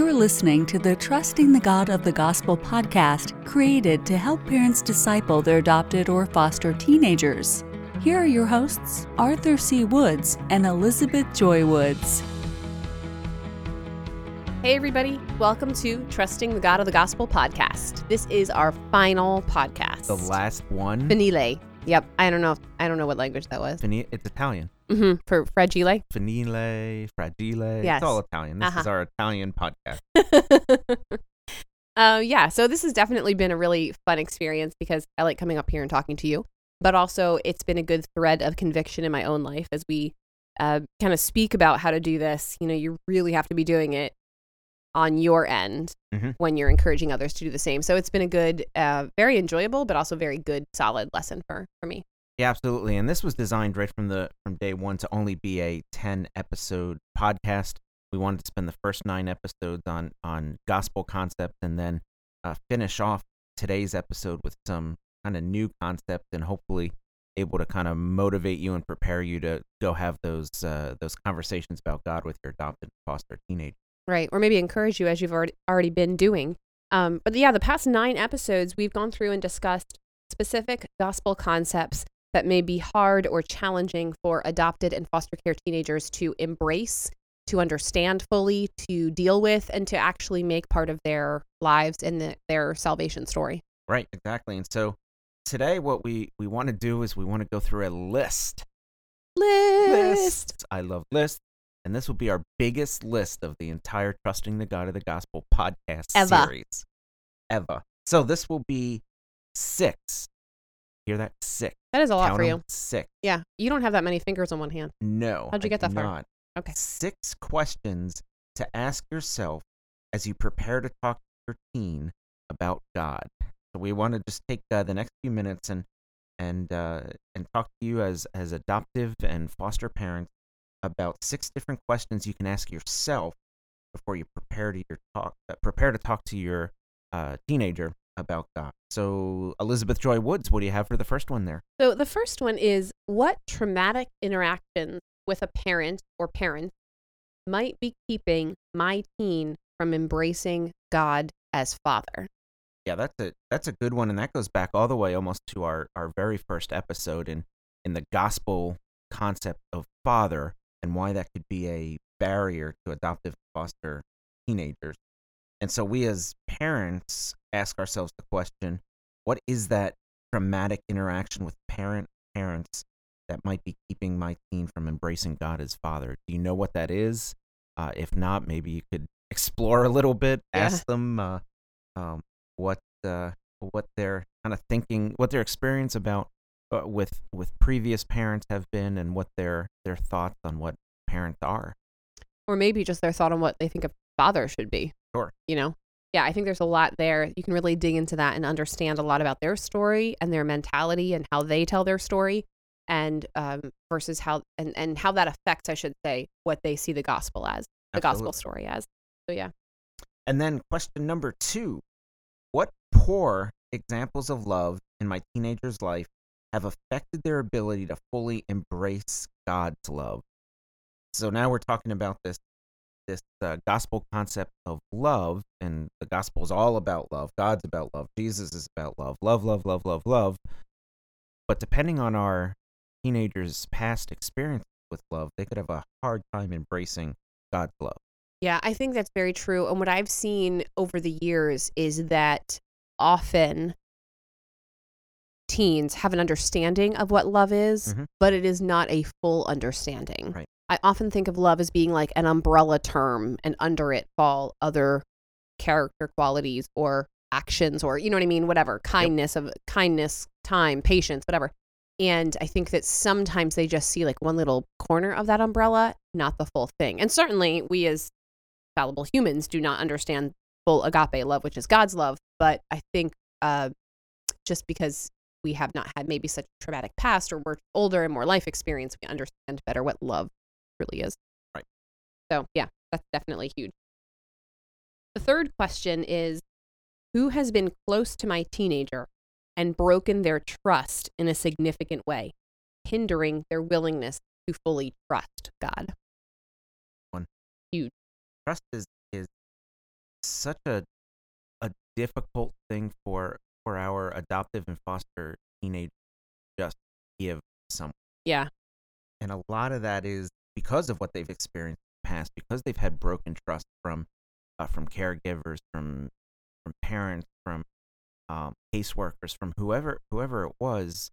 You're listening to the Trusting the God of the Gospel podcast, created to help parents disciple their adopted or foster teenagers. Here are your hosts, Arthur C. Woods and Elizabeth Joy Woods. Hey, everybody. Welcome to Trusting the God of the Gospel podcast. This is our final podcast. The last one. Finile. Yep. I don't know. I don't know what language that was. Fini- it's Italian. Hmm For fragile. Finile, fragile. Yes. It's all Italian. This Uh-huh. is our Italian podcast. uh, yeah. So this has definitely been a really fun experience because I like coming up here and talking to you, but also it's been a good thread of conviction in my own life as we uh, kind of speak about how to do this. You know, you really have to be doing it on your end Mhm. when you're encouraging others to do the same. So it's been a good, uh, very enjoyable, but also very good, solid lesson for for me. Yeah, absolutely. And this was designed right from the from day one to only be a ten episode podcast. We wanted to spend the first nine episodes on on gospel concepts and then uh, finish off today's episode with some kind of new concepts and hopefully able to kind of motivate you and prepare you to go have those uh, those conversations about God with your adopted foster teenager. right or maybe encourage you as you've already already been doing um, but yeah the past nine episodes we've gone through and discussed specific gospel concepts that may be hard or challenging for adopted and foster care teenagers to embrace to understand fully to deal with and to actually make part of their lives and the, their salvation story Right, exactly. And so today what we we want to do is we want to go through a list. list I love lists. And this will be our biggest list of the entire Trusting the God of the Gospel podcast Ever. series. Ever. So this will be six. Hear that? Six. That is a lot Count for you Six. yeah you don't have that many fingers on one hand No. How'd you I get that far? not. okay Six questions to ask yourself as you prepare to talk to your teen about God. So we want to just take uh, the next few minutes and and uh, and talk to you as as adoptive and foster parents about six different questions you can ask yourself before you prepare to your talk uh, prepare to talk to your uh, teenager about God. So Elizabeth Joy Woods, what do you have for the first one there? So the first one is what traumatic interactions with a parent or parents might be keeping my teen from embracing God as father? Yeah, that's a that's a good one, and that goes back all the way almost to our our very first episode in in the gospel concept of father and why that could be a barrier to adoptive foster teenagers. And so we as parents ask ourselves the question, what is that traumatic interaction with parent parents that might be keeping my teen from embracing God as father? Do you know what that is? Uh, if not, maybe you could explore a little bit, Yeah. ask them uh, um, what uh, what their kind of thinking, what their experience about uh, with with previous parents have been, and what their their thoughts on what parents are. Or maybe just their thought on what they think a father should be. Sure. You know? Yeah, I think there's a lot there. You can really dig into that and understand a lot about their story and their mentality and how they tell their story and um, versus how and, and how that affects, I should say, what they see the gospel as, the gospel story as. So yeah. And then question number two: What poor examples of love in my teenager's life have affected their ability to fully embrace God's love? So now we're talking about this this uh, gospel concept of love, and the gospel is all about love. God's about love. Jesus is about love. Love, love, love, love, love. But depending on our teenagers' past experience with love, they could have a hard time embracing God's love. Yeah, I think that's very true. And what I've seen over the years is that often teens have an understanding of what love is, Mhm. but it is not a full understanding. Right. I often think of love as being like an umbrella term, and under it fall other character qualities or actions or you know what I mean, whatever kindness of kindness, time, patience, whatever. And I think that sometimes they just see like one little corner of that umbrella, not the full thing. And certainly we as fallible humans do not understand full agape love, which is God's love. But I think uh, just because we have not had maybe such a traumatic past or we're older and more life experience, we understand better what love really is. Right. So, yeah, that's definitely huge. The third question is Who has been close to my teenager and broken their trust in a significant way, hindering their willingness to fully trust God? One. Huge. Trust is is such a a difficult thing for for our adoptive and foster teenagers just give someone. Yeah. And a lot of that is because of what they've experienced in the past, because they've had broken trust from uh, from caregivers, from from parents, from um, caseworkers, from whoever whoever it was.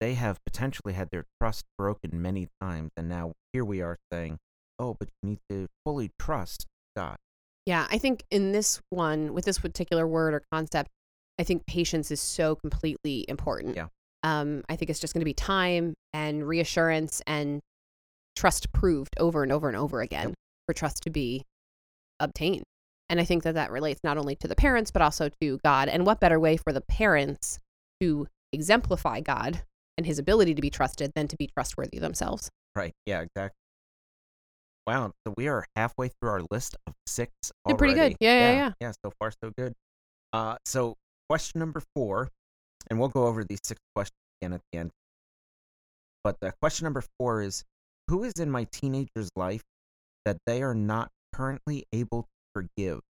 They have potentially had their trust broken many times, and now here we are saying, "Oh, but you need to fully trust God." Yeah, I think in this one, with this particular word or concept, I think patience is so completely important. Yeah. Um, I think it's just going to be time and reassurance and trust proved over and over and over again for trust to be obtained. And I think that that relates not only to the parents, but also to God. And what better way for the parents to exemplify God and his ability to be trusted than to be trustworthy themselves? Right. Yeah, exactly. Wow. So we are halfway through our list of six. Did pretty good. already. Yeah, yeah, yeah. Yeah, so far so good. Uh, so question number four, and we'll go over these six questions again at the end. But uh, question number four is Who is in my teenager's life that they are not currently able to forgive,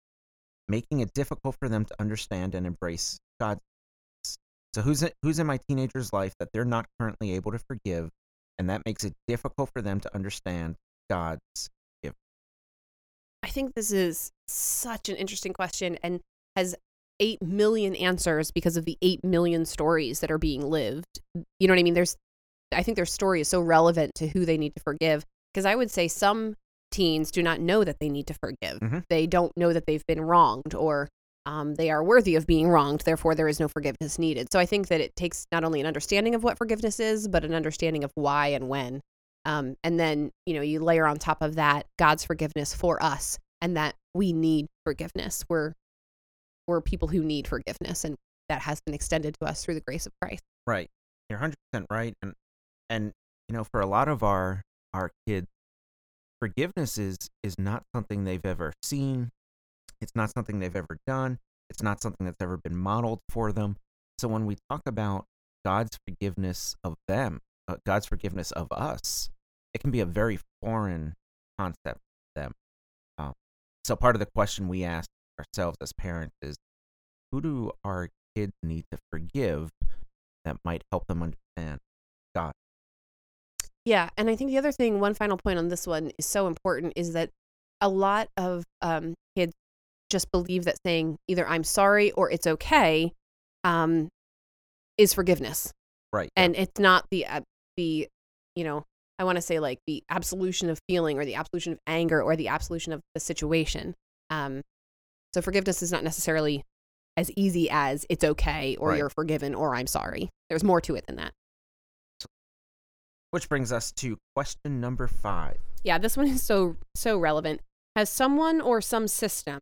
making it difficult for them to understand and embrace God's forgiveness? So who's in, who's in my teenager's life that they're not currently able to forgive, and that makes it difficult for them to understand God's gift. I think this is such an interesting question and has 8 million answers because of the 8 million stories that are being lived. You know what I mean? There's I think their story is so relevant to who they need to forgive because I would say some teens do not know that they need to forgive. Mhm. They don't know that they've been wronged or um, they are worthy of being wronged. Therefore, there is no forgiveness needed. So I think that it takes not only an understanding of what forgiveness is, but an understanding of why and when. Um, and then, you know, you layer on top of that God's forgiveness for us and that we need forgiveness. We're we're people who need forgiveness and that has been extended to us through the grace of Christ. Right. You're 100% right and and you know for a lot of our our kids forgiveness is is not something they've ever seen. It's not something they've ever done. It's not something that's ever been modeled for them. So when we talk about God's forgiveness of them, uh, God's forgiveness of us, it can be a very foreign concept to them. Um, so part of the question we ask ourselves as parents is who do our kids need to forgive that might help them understand God. Yeah, and I think the other thing, one final point on this one is so important is that a lot of um, kids just believe that saying either "I'm sorry" or "It's okay" um, is forgiveness, Right. yeah. and it's not the uh, the you know I want to say like the absolution of feeling or the absolution of anger or the absolution of the situation. Um, so forgiveness is not necessarily as easy as "It's okay" or Right. "You're forgiven" or "I'm sorry." There's more to it than that. Which brings us to question number five. Yeah, this one is so so relevant. Has someone or some system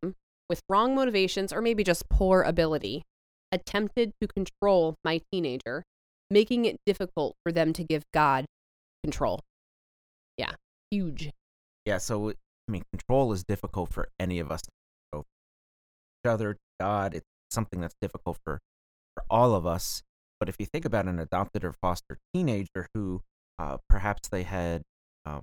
with wrong motivations or maybe just poor ability attempted to control my teenager, making it difficult for them to give God control? Yeah, huge. Yeah, so I mean, control is difficult for any of us. to control. Each other, God, it's something that's difficult for for all of us. But if you think about an adopted or foster teenager who uh, perhaps they had um,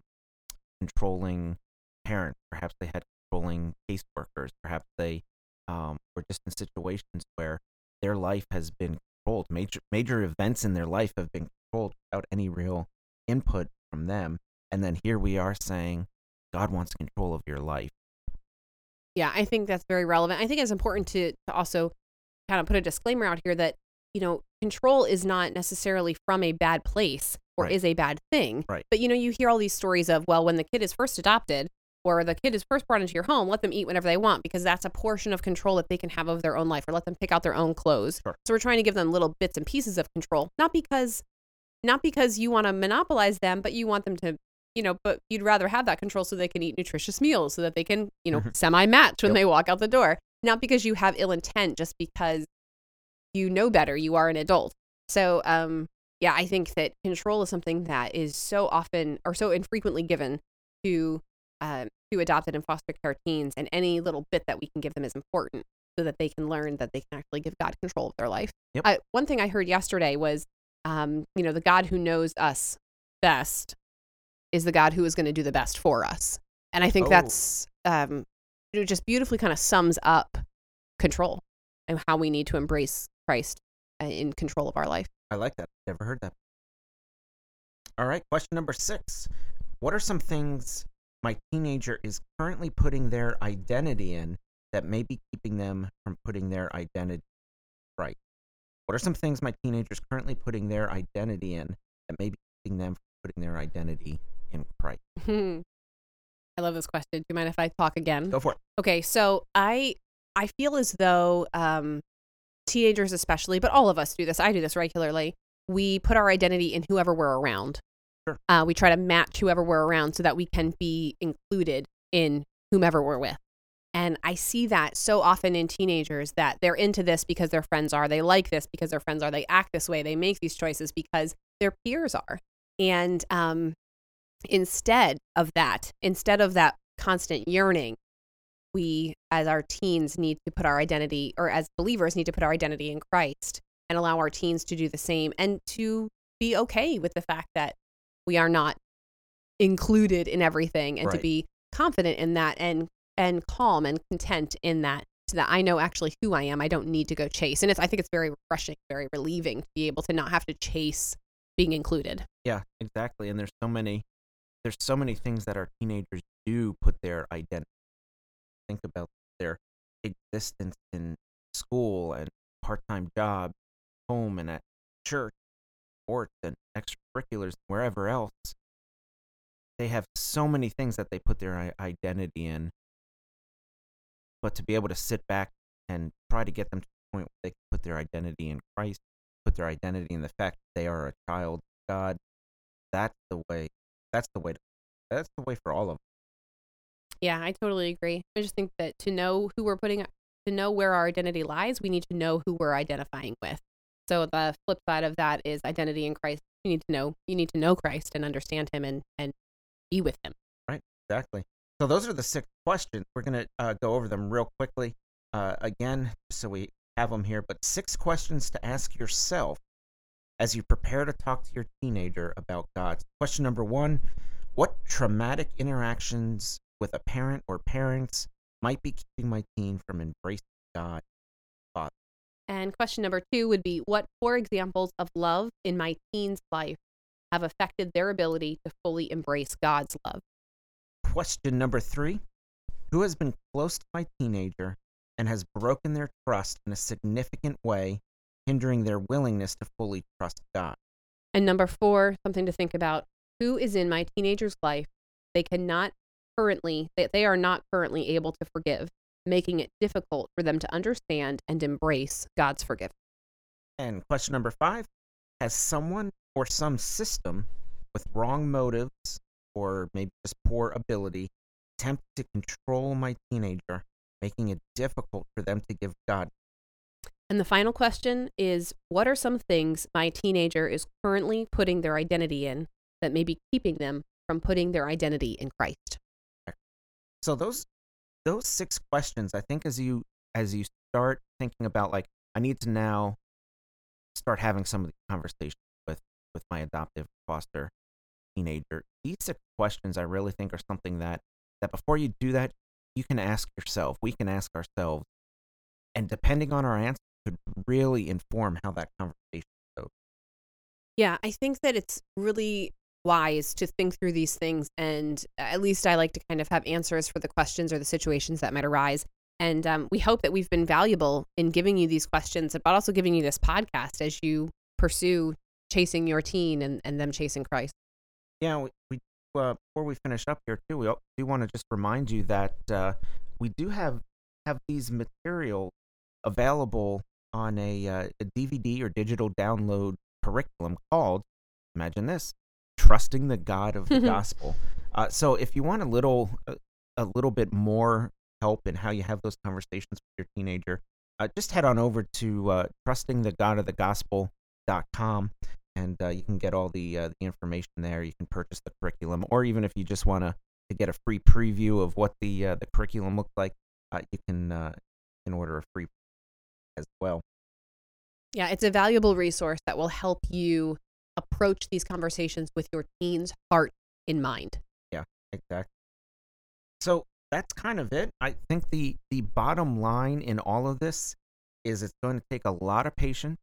controlling parents, perhaps they had controlling caseworkers, perhaps they um, were just in situations where their life has been controlled. Major major events in their life have been controlled without any real input from them. And then here we are saying, God wants control of your life. Yeah, I think that's very relevant. I think it's important to, to also kind of put a disclaimer out here that, you know, control is not necessarily from a bad place or Right. is a bad thing. Right. But, you know, you hear all these stories of, well, when the kid is first adopted or the kid is first brought into your home, let them eat whenever they want because that's a portion of control that they can have of their own life or let them pick out their own clothes. Sure. So we're trying to give them little bits and pieces of control, not because not because you want to monopolize them, but you want them to, you know, but you'd rather have that control so they can eat nutritious meals, so that they can, you know, Mhm. semi match when Yep. they walk out the door. Not because you have ill intent, just because you know better. You are an adult. So, um, yeah, I think that control is something that is so often or so infrequently given to um, to adopted and foster care teens, and any little bit that we can give them is important so that they can learn that they can actually give God control of their life. Yep. I, one thing I heard yesterday was, um, you know, the God who knows us best is the God who is going to do the best for us. And I think Oh. that's um, it just beautifully kind of sums up control and how we need to embrace Christ uh, in control of our life. I like that. Never heard that. All right, question number six. What are some things my teenager is currently putting their identity in that may be keeping them from putting their identity right? What are some things my teenager is currently putting their identity in that may be keeping them from putting their identity in Christ? I love this question. Do you mind if I talk again? Go for it. Okay, so I I feel as though um, teenagers, especially, but all of us do this. I do this regularly. We put our identity in whoever we're around. Sure. Uh, we try to match whoever we're around so that we can be included in whomever we're with. And I see that so often in teenagers that they're into this because their friends are. They like this because their friends are. They act this way. They make these choices because their peers are. And um, instead of that, instead of that constant yearning, we as our teens need to put our identity, or as believers need to put our identity in Christ and allow our teens to do the same and to be okay with the fact that we are not included in everything and to be confident in that and and calm and content in that so that I know actually who I am. I don't need to go chase. And it's I think it's very refreshing, very relieving to be able to not have to chase being included. Yeah, exactly. And there's so many there's so many things that our teenagers do put their identity. Think about their existence in school and part-time job, home and at church, sports and extracurriculars, wherever else. They have so many things that they put their identity in. But to be able to sit back and try to get them to the point where they can put their identity in Christ, put their identity in the fact that they are a child of God, that's the way. That's the way. To, that's the way for all of. Us. Yeah, I totally agree. I just think that to know who we're putting, to know where our identity lies, we need to know who we're identifying with. So the flip side of that is identity in Christ. You need to know, you need to know Christ and understand Him and and be with Him. Right. Exactly. So those are the six questions. We're gonna uh, go over them real quickly uh, again, so we have them here. But six questions to ask yourself as you prepare to talk to your teenager about God. Question number one: What traumatic interactions with a parent or parents might be keeping my teen from embracing God? And question number two would be, what four examples of love in my teen's life have affected their ability to fully embrace God's love? Question number three Who has been close to my teenager and has broken their trust in a significant way, hindering their willingness to fully trust God? And number four, something to think about: who is in my teenager's life they cannot currently, that they are not currently able to forgive, making it difficult for them to understand and embrace God's forgiveness. And question number five Has someone or some system with wrong motives or maybe just poor ability attempted to control my teenager, making it difficult for them to give God? And the final question is what are some things my teenager is currently putting their identity in that may be keeping them from putting their identity in Christ? So those those six questions, I think as you as you start thinking about like I need to now start having some of these conversations with with my adoptive foster teenager. These six questions I really think are something that that before you do that, you can ask yourself, we can ask ourselves, and depending on our answer could really inform how that conversation goes. Yeah, I think that it's really wise to think through these things. And at least I like to kind of have answers for the questions or the situations that might arise. And um, we hope that we've been valuable in giving you these questions, but also giving you this podcast as you pursue chasing your teen and, and them chasing Christ. Yeah, we, we uh, before we finish up here too, we do want to just remind you that uh, we do have have these materials available on a, uh, a DVD or digital download curriculum called, imagine this, "Trusting the God of the Gospel." Uh, so, if you want a little uh, a little bit more help in how you have those conversations with your teenager, uh, just head on over to uh, trustingthegodofthegospel.com and uh, you can get all the uh, the information there. You can purchase the curriculum, or even if you just want to to get a free preview of what the uh, the curriculum looks like, uh, you can uh, can order a free as well. Yeah, it's a valuable resource that will help you approach these conversations with your teen's heart in mind. Yeah, exactly. So that's kind of it. I think the the bottom line in all of this is it's going to take a lot of patience,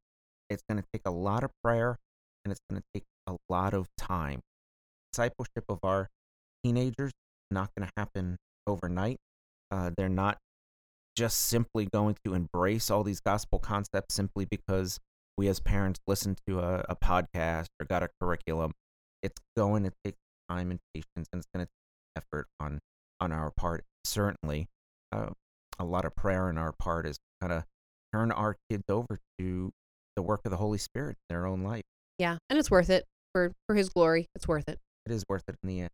it's going to take a lot of prayer, and it's going to take a lot of time. Discipleship of our teenagers not going to happen overnight. Uh, they're not just simply going to embrace all these gospel concepts simply because we as parents listen to a, a podcast or got a curriculum. It's going to take time and patience, and it's going to take effort on on our part. Certainly, uh, a lot of prayer on our part is kind of turn our kids over to the work of the Holy Spirit in their own life. Yeah, and it's worth it for for His glory. It's worth it. It is worth it in the end.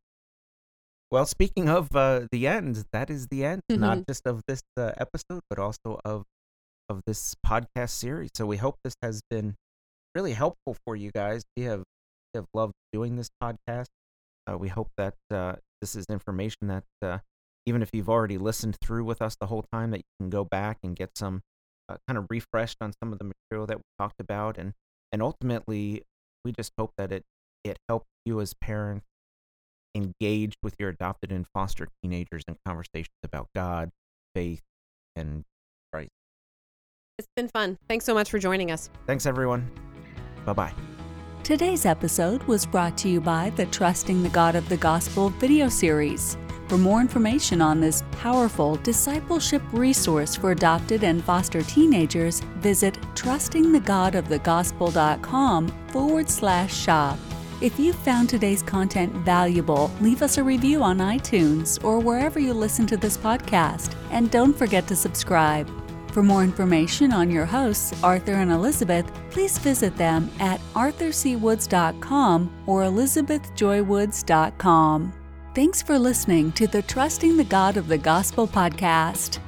Well, speaking of uh, the end, that is the end, not just of this uh, episode, but also of of this podcast series. So we hope this has been really helpful for you guys. We have we have loved doing this podcast. Uh, we hope that uh, this is information that uh, even if you've already listened through with us the whole time, that you can go back and get some uh, kind of refreshed on some of the material that we talked about, and and ultimately, we just hope that it it helps you as parents engage with your adopted and foster teenagers in conversations about God, faith, and been fun. Thanks so much for joining us. Thanks, everyone. Bye bye. Today's episode was brought to you by the Trusting the God of the Gospel video series. For more information on this powerful discipleship resource for adopted and foster teenagers, visit trustingthegodofthegospel.com forward slash shop. If you found today's content valuable, leave us a review on iTunes or wherever you listen to this podcast. And don't forget to subscribe. For more information on your hosts, Arthur and Elizabeth, please visit them at arthurcwoods.com or elizabethjoywoods.com. Thanks for listening to the Trusting the God of the Gospel podcast.